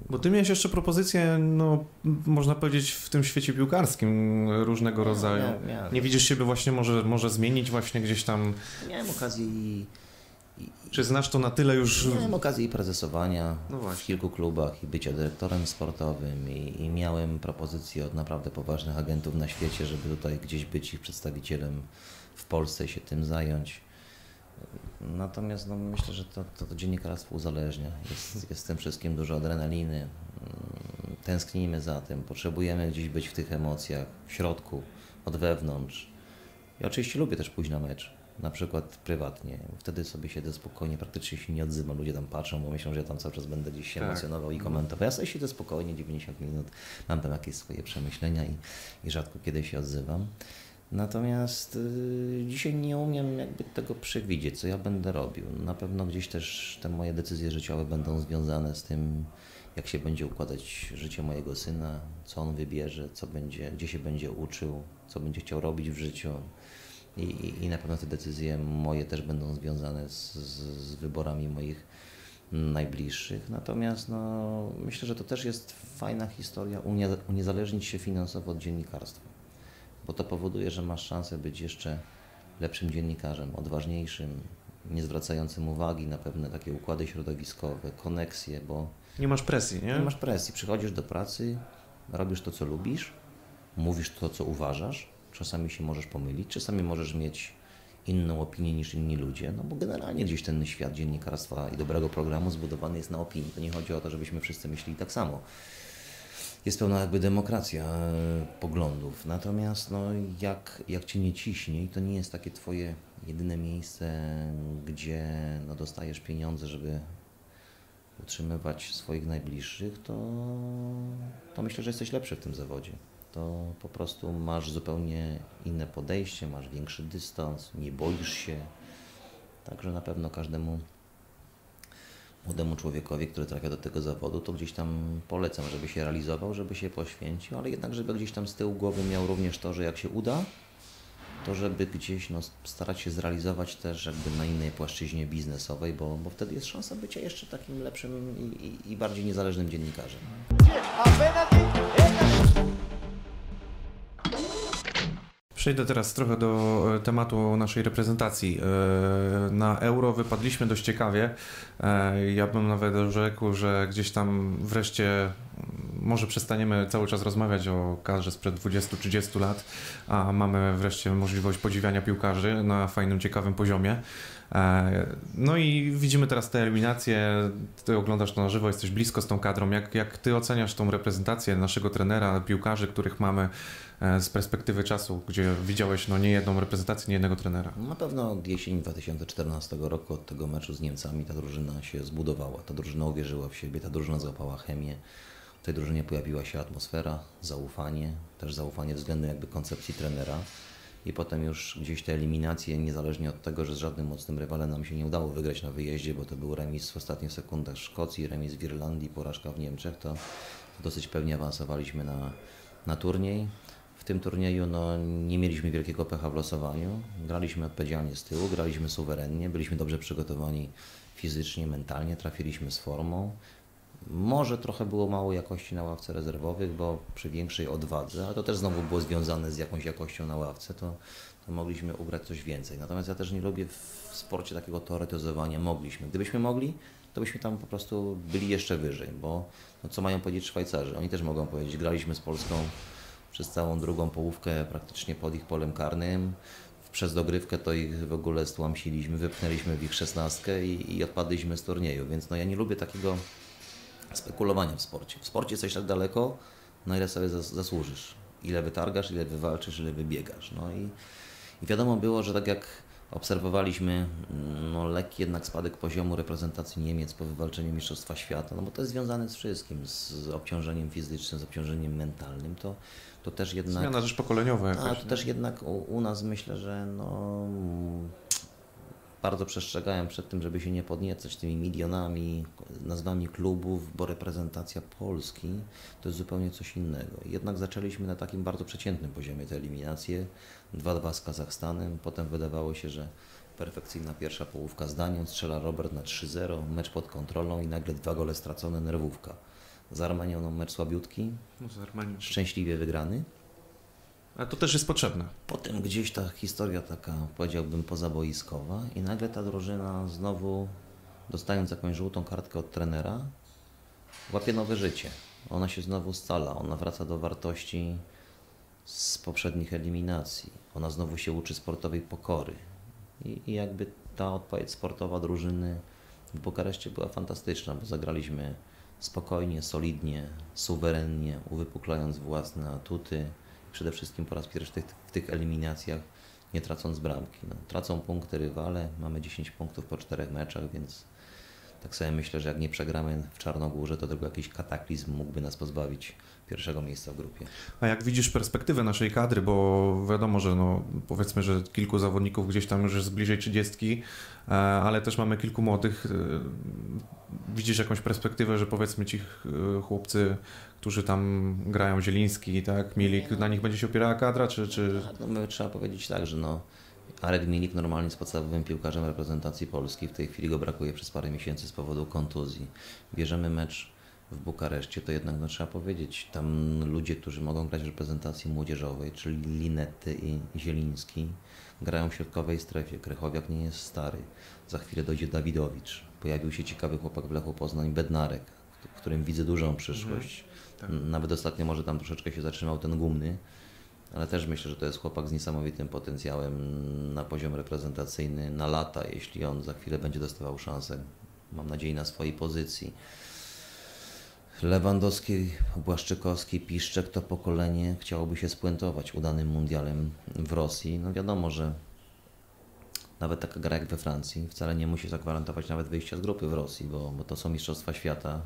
Bo ty miałeś jeszcze propozycje, no można powiedzieć, w tym świecie piłkarskim różnego rodzaju. Miałem- miałem. Nie widzisz siebie właśnie może, może zmienić właśnie gdzieś tam, Miałem okazję i, i, czy znasz to na tyle już... Miałem okazję i prezesowania No w kilku klubach i bycia dyrektorem sportowym i, i miałem propozycje od naprawdę poważnych agentów na świecie, żeby tutaj gdzieś być ich przedstawicielem w Polsce i się tym zająć. Natomiast no, myślę, że to, to, to dziennikarstwo uzależnia. Jest, jest w tym wszystkim dużo adrenaliny. Tęsknimy za tym. Potrzebujemy gdzieś być w tych emocjach, w środku, od wewnątrz. Ja oczywiście lubię też pójść na mecz, na przykład prywatnie. Wtedy sobie siedzę spokojnie, praktycznie się nie odzywam. Ludzie tam patrzą, bo myślą, że ja tam cały czas będę gdzieś się Tak. emocjonował i komentował. Ja sobie siedzę spokojnie, 90 minut, mam tam jakieś swoje przemyślenia i, i rzadko kiedy się odzywam. Natomiast y, dzisiaj nie umiem jakby tego przewidzieć, co ja będę robił. Na pewno gdzieś też te moje decyzje życiowe będą związane z tym, jak się będzie układać życie mojego syna, co on wybierze, co będzie, gdzie się będzie uczył, co będzie chciał robić w życiu. I, i, i na pewno te decyzje moje też będą związane z, z, z wyborami moich najbliższych. Natomiast no, myślę, że to też jest fajna historia unie- uniezależnić się finansowo od dziennikarstwa, bo to powoduje, że masz szansę być jeszcze lepszym dziennikarzem, odważniejszym, nie zwracającym uwagi na pewne takie układy środowiskowe, koneksje, bo Nie masz presji, nie? nie masz presji. Przychodzisz do pracy, robisz to, co lubisz, mówisz to, co uważasz. Czasami się możesz pomylić, czasami możesz mieć inną opinię niż inni ludzie, no bo generalnie gdzieś ten świat dziennikarstwa i dobrego programu zbudowany jest na opinii. To nie chodzi o to, żebyśmy wszyscy myśleli tak samo. Jest pełna jakby demokracja e, poglądów. Natomiast no, jak, jak cię nie ciśnie i to nie jest takie twoje jedyne miejsce, gdzie no, dostajesz pieniądze, żeby utrzymywać swoich najbliższych, to, to myślę, że jesteś lepszy w tym zawodzie. To po prostu masz zupełnie inne podejście, masz większy dystans, nie boisz się. Także na pewno każdemu młodemu człowiekowi, który trafia do tego zawodu, to gdzieś tam polecam, żeby się realizował, żeby się poświęcił, ale jednak, żeby gdzieś tam z tyłu głowy miał również to, że jak się uda, to żeby gdzieś no, starać się zrealizować też jakby na innej płaszczyźnie biznesowej, bo, bo wtedy jest szansa bycia jeszcze takim lepszym i, i, i bardziej niezależnym dziennikarzem. Przejdę teraz trochę do e, tematu naszej reprezentacji. E, na euro wypadliśmy dość ciekawie. E, ja bym nawet rzekł, że gdzieś tam wreszcie mm, może przestaniemy cały czas rozmawiać o kadrze sprzed 20-30 lat, a mamy wreszcie możliwość podziwiania piłkarzy na fajnym, ciekawym poziomie. No i widzimy teraz te eliminacje, ty oglądasz to na żywo, jesteś blisko z tą kadrą. Jak, jak ty oceniasz tą reprezentację naszego trenera, piłkarzy, których mamy E, z perspektywy czasu, gdzie widziałeś no, nie jedną reprezentację, nie jednego trenera? Na pewno od jesieni 2014 roku, od tego meczu z Niemcami, ta drużyna się zbudowała. Ta drużyna uwierzyła w siebie, ta drużyna złapała chemię. W tej drużynie pojawiła się atmosfera, zaufanie, też zaufanie względem jakby koncepcji trenera. I potem już gdzieś te eliminacje, niezależnie od tego, że z żadnym mocnym rywalem nam się nie udało wygrać na wyjeździe, bo to był remis w ostatnich sekundach Szkocji, remis w Irlandii, porażka w Niemczech, to dosyć pewnie awansowaliśmy na, na turniej. W tym turnieju no, nie mieliśmy wielkiego pecha w losowaniu. Graliśmy odpowiedzialnie z tyłu, graliśmy suwerennie, byliśmy dobrze przygotowani fizycznie, mentalnie, trafiliśmy z formą. Może trochę było mało jakości na ławce rezerwowych, bo przy większej odwadze, ale to też znowu było związane z jakąś jakością na ławce, to, to mogliśmy ugrać coś więcej. Natomiast ja też nie lubię w sporcie takiego teoretyzowania. Mogliśmy. Gdybyśmy mogli, to byśmy tam po prostu byli jeszcze wyżej, bo no, co mają powiedzieć Szwajcarzy? Oni też mogą powiedzieć, graliśmy z Polską przez całą drugą połówkę praktycznie pod ich polem karnym. Przez dogrywkę to ich w ogóle stłamsiliśmy, wypchnęliśmy w ich szesnastkę i, i odpadliśmy z turnieju. Więc no ja nie lubię takiego spekulowania w sporcie. W sporcie jesteś tak daleko, na ile sobie zasłużysz. Ile wytargasz, ile wywalczysz, ile wybiegasz. No i, i wiadomo było, że tak jak obserwowaliśmy no, lekki jednak spadek poziomu reprezentacji Niemiec po wywalczeniu Mistrzostwa Świata, no bo to jest związane z wszystkim, z obciążeniem fizycznym, z obciążeniem mentalnym, to, to też jednak... Zmiana też pokoleniowa jakaś. A to też jednak u, u, nas myślę, że no, bardzo przestrzegałem przed tym, żeby się nie podniecać tymi milionami, nazwami klubów, bo reprezentacja Polski to jest zupełnie coś innego. Jednak zaczęliśmy na takim bardzo przeciętnym poziomie te eliminacje. 2-2 z Kazachstanem, potem wydawało się, że perfekcyjna pierwsza połówka z Danią, strzela Robert na 3-0, mecz pod kontrolą i nagle dwa gole stracone, nerwówka. Z Armenią no, mecz słabiutki, no, szczęśliwie wygrany. A to też jest potrzebne. Potem gdzieś ta historia taka, powiedziałbym, pozaboiskowa i nagle ta drużyna znowu, dostając jakąś żółtą kartkę od trenera, łapie nowe życie. Ona się znowu scala, ona wraca do wartości z poprzednich eliminacji. Ona znowu się uczy sportowej pokory. I, i jakby ta odpowiedź sportowa drużyny w Bukareszcie była fantastyczna, bo zagraliśmy spokojnie, solidnie, suwerennie, uwypuklając własne atuty. Przede wszystkim po raz pierwszy w tych, eliminacjach nie tracąc bramki. No, tracą punkty rywale, mamy 10 punktów po czterech meczach, więc tak sobie myślę, że jak nie przegramy w Czarnogórze, to tylko jakiś kataklizm mógłby nas pozbawić pierwszego miejsca w grupie. A jak widzisz perspektywę naszej kadry, bo wiadomo, że no, powiedzmy, że kilku zawodników gdzieś tam już jest bliżej 30, e, ale też mamy kilku młodych. Widzisz jakąś perspektywę, że powiedzmy ci chłopcy, którzy tam grają, Zieliński, tak, Milik, na nich będzie się opierała kadra, czy... czy... No my trzeba powiedzieć tak, że no, Arek Milik normalnie jest podstawowym piłkarzem reprezentacji Polski. W tej chwili go brakuje przez parę miesięcy z powodu kontuzji. Bierzemy mecz w Bukareszcie, to jednak no, trzeba powiedzieć, tam ludzie, którzy mogą grać w reprezentacji młodzieżowej, czyli Linety i Zieliński, grają w środkowej strefie. Krychowiak nie jest stary. Za chwilę dojdzie Dawidowicz. Pojawił się ciekawy chłopak w Lechu Poznań, Bednarek, w którym widzę dużą przyszłość. Mhm, tak. Nawet ostatnio może tam troszeczkę się zatrzymał ten gumny, ale też myślę, że to jest chłopak z niesamowitym potencjałem na poziom reprezentacyjny na lata, jeśli on za chwilę będzie dostawał szansę, mam nadzieję, na swojej pozycji. Lewandowski, Błaszczykowski, Piszczek to pokolenie chciałoby się spuentować udanym mundialem w Rosji. No wiadomo, że nawet taka gra jak we Francji wcale nie musi zagwarantować nawet wyjścia z grupy w Rosji, bo, bo to są Mistrzostwa Świata.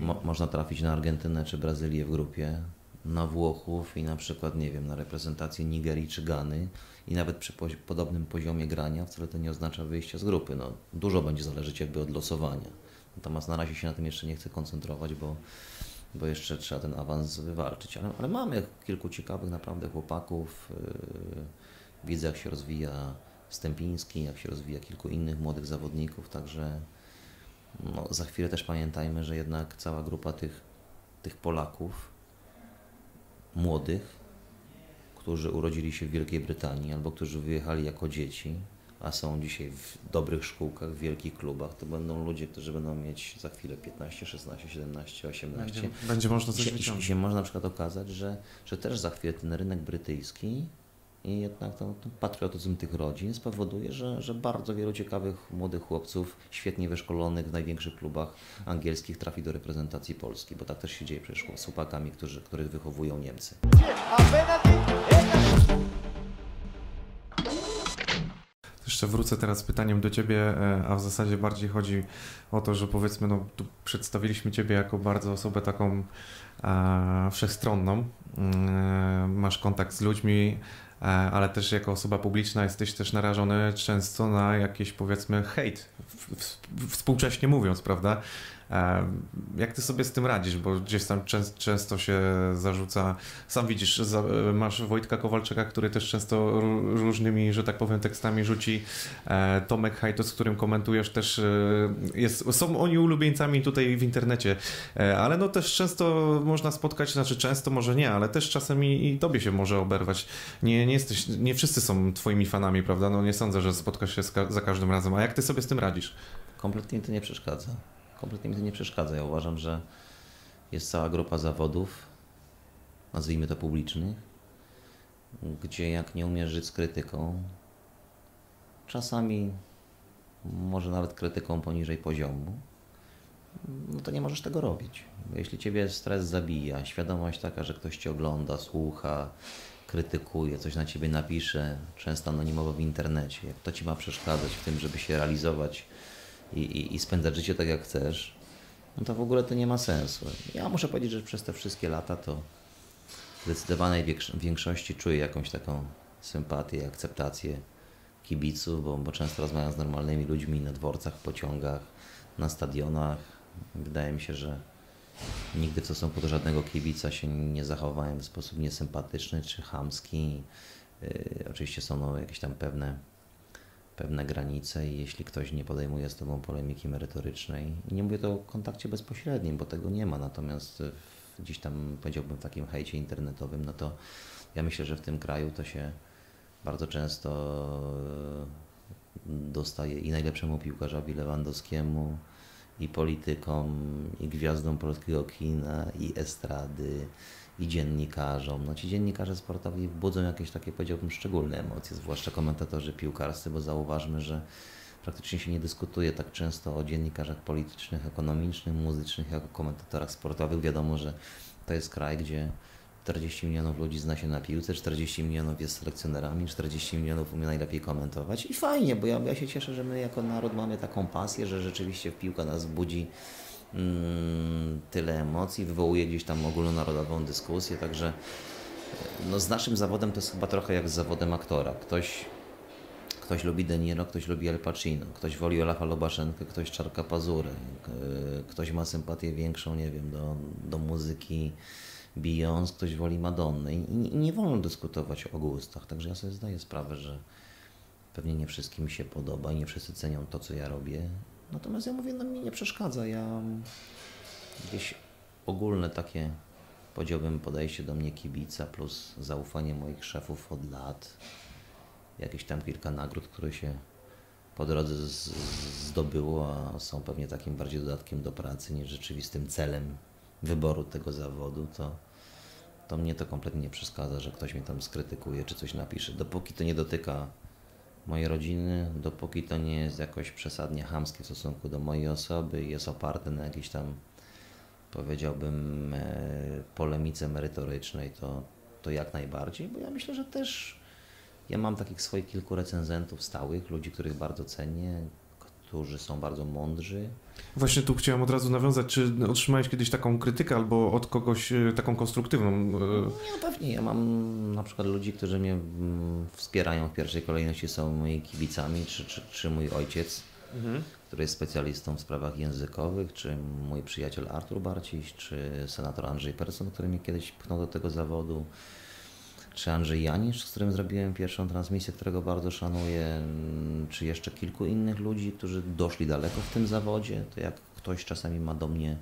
Mo, można trafić na Argentynę czy Brazylię w grupie, na Włochów i na przykład, nie wiem, na reprezentację Nigerii czy Gany i nawet przy pozi podobnym poziomie grania wcale to nie oznacza wyjścia z grupy. No, dużo będzie zależeć jakby od losowania. Natomiast na razie się na tym jeszcze nie chcę koncentrować, bo, bo jeszcze trzeba ten awans wywalczyć. Ale, ale mamy kilku ciekawych naprawdę chłopaków. Yy, widzę jak się rozwija Stępiński, jak się rozwija kilku innych młodych zawodników, także no, za chwilę też pamiętajmy, że jednak cała grupa tych, tych Polaków młodych, którzy urodzili się w Wielkiej Brytanii albo którzy wyjechali jako dzieci, a są dzisiaj w dobrych szkółkach, w wielkich klubach, to będą ludzie, którzy będą mieć za chwilę 15, 16, 17, 18. Będzie, będzie można coś się, wyciągnąć. się można na przykład okazać, że, że też za chwilę ten rynek brytyjski i jednak to, to patriotyzm tych rodzin spowoduje, że, że bardzo wielu ciekawych młodych chłopców, świetnie wyszkolonych w największych klubach angielskich trafi do reprezentacji Polski, bo tak też się dzieje przecież z chłopakami, którzy, których wychowują Niemcy. Jeszcze wrócę teraz z pytaniem do Ciebie, e, a w zasadzie bardziej chodzi o to, że powiedzmy, no, tu przedstawiliśmy Ciebie jako bardzo osobę taką e, wszechstronną. E, masz kontakt z ludźmi, ale też jako osoba publiczna jesteś też narażony często na jakiś powiedzmy hejt, współcześnie mówiąc, prawda? Jak ty sobie z tym radzisz? Bo gdzieś tam często się zarzuca, sam widzisz, masz Wojtka Kowalczyka, który też często różnymi, że tak powiem, tekstami rzuci. E, Tomek Hajto, z którym komentujesz też, e, jest, są oni ulubieńcami tutaj w internecie, e, ale no też często można spotkać, znaczy często może nie, ale też czasem i, i tobie się może oberwać. Nie, nie jesteś, nie wszyscy są twoimi fanami, prawda? No nie sądzę, że spotkasz się za każdym razem. A jak ty sobie z tym radzisz? Kompletnie to nie przeszkadza kompletnie mi to nie przeszkadza. Ja uważam, że jest cała grupa zawodów, nazwijmy to publicznych, gdzie jak nie umiesz żyć z krytyką, czasami może nawet krytyką poniżej poziomu, no to nie możesz tego robić. Jeśli ciebie stres zabija, świadomość taka, że ktoś cię ogląda, słucha, krytykuje, coś na ciebie napisze, często anonimowo w internecie, jak to ci ma przeszkadzać w tym, żeby się realizować i, i, i spędzać życie tak jak chcesz, no to w ogóle to nie ma sensu. Ja muszę powiedzieć, że przez te wszystkie lata to w zdecydowanej większości czuję jakąś taką sympatię, akceptację kibiców, bo, bo często rozmawiam z normalnymi ludźmi na dworcach, pociągach, na stadionach. Wydaje mi się, że nigdy w stosunku do żadnego kibica się nie zachowałem w sposób niesympatyczny czy chamski. Yy, oczywiście są no, jakieś tam pewne pewne granice i jeśli ktoś nie podejmuje z Tobą polemiki merytorycznej, nie mówię to o kontakcie bezpośrednim, bo tego nie ma, natomiast gdzieś tam powiedziałbym w takim hejcie internetowym, no to ja myślę, że w tym kraju to się bardzo często e, dostaje i najlepszemu piłkarzowi Lewandowskiemu, i politykom, i gwiazdom polskiego kina, i estrady, i dziennikarzom. No ci dziennikarze sportowi budzą jakieś takie, powiedziałbym, szczególne emocje, zwłaszcza komentatorzy piłkarscy, bo zauważmy, że praktycznie się nie dyskutuje tak często o dziennikarzach politycznych, ekonomicznych, muzycznych, jak o komentatorach sportowych. Wiadomo, że to jest kraj, gdzie 40 milionów ludzi zna się na piłce, 40 milionów jest selekcjonerami, 40 milionów umie najlepiej komentować i fajnie, bo ja, ja się cieszę, że my jako naród mamy taką pasję, że rzeczywiście piłka nas budzi tyle emocji, wywołuje gdzieś tam ogólnonarodową dyskusję, także no, z naszym zawodem to jest chyba trochę jak z zawodem aktora. Ktoś, ktoś lubi De Niro, ktoś lubi El Pacino, ktoś woli Olafa Lobaszenkę, ktoś Czarka Pazury, ktoś ma sympatię większą, nie wiem, do, do muzyki Beyoncé, ktoś woli Madonny I, i nie wolno dyskutować o gustach, także ja sobie zdaję sprawę, że pewnie nie wszystkim się podoba i nie wszyscy cenią to, co ja robię. Natomiast ja mówię, no mi nie przeszkadza. Ja gdzieś ogólne takie, powiedziałbym, podejście do mnie kibica plus zaufanie moich szefów od lat, jakieś tam kilka nagród, które się po drodze zdobyło, a są pewnie takim bardziej dodatkiem do pracy niż rzeczywistym celem wyboru tego zawodu, to, to mnie to kompletnie nie przeszkadza, że ktoś mnie tam skrytykuje czy coś napisze. Dopóki to nie dotyka mojej rodziny, dopóki to nie jest jakoś przesadnie chamskie w stosunku do mojej osoby i jest oparte na jakichś tam powiedziałbym, e, polemice merytorycznej, to, to jak najbardziej, bo ja myślę, że też ja mam takich swoich kilku recenzentów stałych, ludzi, których bardzo cenię, którzy są bardzo mądrzy. Właśnie tu chciałem od razu nawiązać, czy otrzymałeś kiedyś taką krytykę albo od kogoś e, taką konstruktywną? e, Nie, no pewnie. Ja mam na przykład ludzi, którzy mnie mm, wspierają w pierwszej kolejności, są moimi kibicami, czy, czy, czy mój ojciec, Mhm. który jest specjalistą w sprawach językowych, czy mój przyjaciel Artur Barciś, czy senator Andrzej Persson, który mnie kiedyś pchnął do tego zawodu, czy Andrzej Janisz, z którym zrobiłem pierwszą transmisję, którego bardzo szanuję, mm, czy jeszcze kilku innych ludzi, którzy doszli daleko w tym zawodzie. To jak ktoś czasami ma do mnie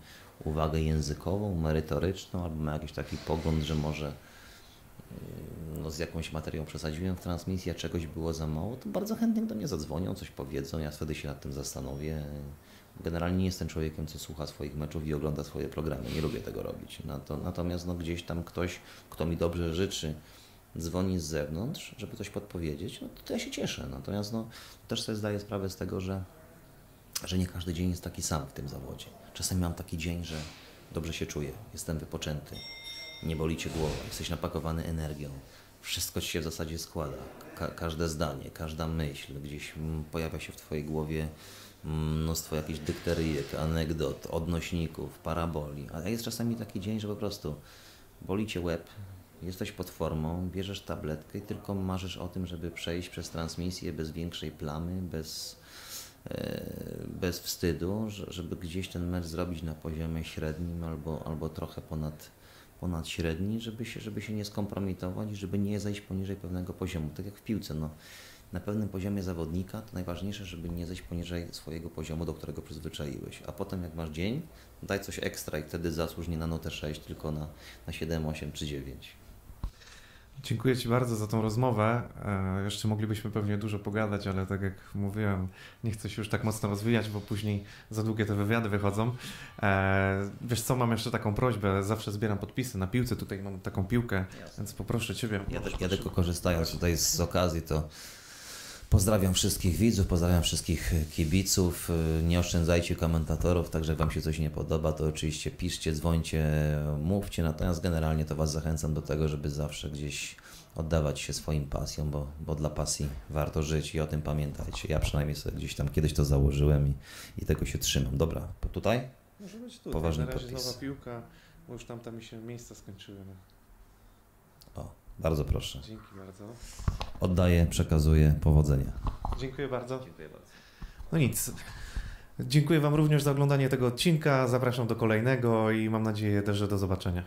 uwagę językową, merytoryczną, albo ma jakiś taki pogląd, że może mm, no, z jakąś materią przesadziłem w transmisji, a czegoś było za mało, to bardzo chętnie do mnie zadzwonią, coś powiedzą, ja wtedy się nad tym zastanowię. Generalnie nie jestem człowiekiem, co słucha swoich meczów i ogląda swoje programy. Nie lubię tego robić. Nato- Natomiast no, gdzieś tam ktoś, kto mi dobrze życzy, dzwoni z zewnątrz, żeby coś podpowiedzieć, no to ja się cieszę. Natomiast no, też sobie zdaję sprawę z tego, że, że nie każdy dzień jest taki sam w tym zawodzie. Czasami mam taki dzień, że dobrze się czuję, jestem wypoczęty, nie boli cię głowa, jesteś napakowany energią, wszystko ci się w zasadzie składa. Ka- każde zdanie, każda myśl, gdzieś mm, pojawia się w twojej głowie mm, mnóstwo jakichś dykteryjek, anegdot, odnośników, paraboli. A jest czasami taki dzień, że po prostu boli cię łeb, jesteś pod formą, bierzesz tabletkę i tylko marzysz o tym, żeby przejść przez transmisję bez większej plamy, bez, e, bez wstydu, że- żeby gdzieś ten mecz zrobić na poziomie średnim albo, albo trochę ponad, ponad średni, żeby się, żeby się nie skompromitować i żeby nie zejść poniżej pewnego poziomu. Tak jak w piłce, no, na pewnym poziomie zawodnika to najważniejsze, żeby nie zejść poniżej swojego poziomu, do którego przyzwyczaiłeś. A potem jak masz dzień, daj coś ekstra i wtedy zasłuż nie na notę 6, tylko na, na 7, 8 czy 9. Dziękuję Ci bardzo za tą rozmowę. E, Jeszcze moglibyśmy pewnie dużo pogadać, ale tak jak mówiłem, nie chcę się już tak mocno rozwijać, bo później za długie te wywiady wychodzą. E, Wiesz co, mam jeszcze taką prośbę. Zawsze zbieram podpisy na piłce. Tutaj mam taką piłkę, więc poproszę Ciebie. Ja, te- ja tylko korzystając tutaj z okazji, to pozdrawiam wszystkich widzów, pozdrawiam wszystkich kibiców. Y, Nie oszczędzajcie komentatorów, także jak Wam się coś nie podoba, to oczywiście piszcie, dzwońcie, mówcie. Natomiast generalnie to Was zachęcam do tego, żeby zawsze gdzieś oddawać się swoim pasjom, bo, bo dla pasji warto żyć i o tym pamiętajcie. Ja przynajmniej sobie gdzieś tam kiedyś to założyłem i, i tego się trzymam. Dobra, tutaj? Może być tutaj. Poważny na razie podpis. nowa piłka, bo już tam, tam mi się miejsca skończyły. Bardzo proszę. Dzięki bardzo. Oddaję, przekazuję. Powodzenia. Dziękuję bardzo. Dziękuję bardzo. No nic. Dziękuję Wam również za oglądanie tego odcinka. Zapraszam do kolejnego i mam nadzieję też, że do zobaczenia.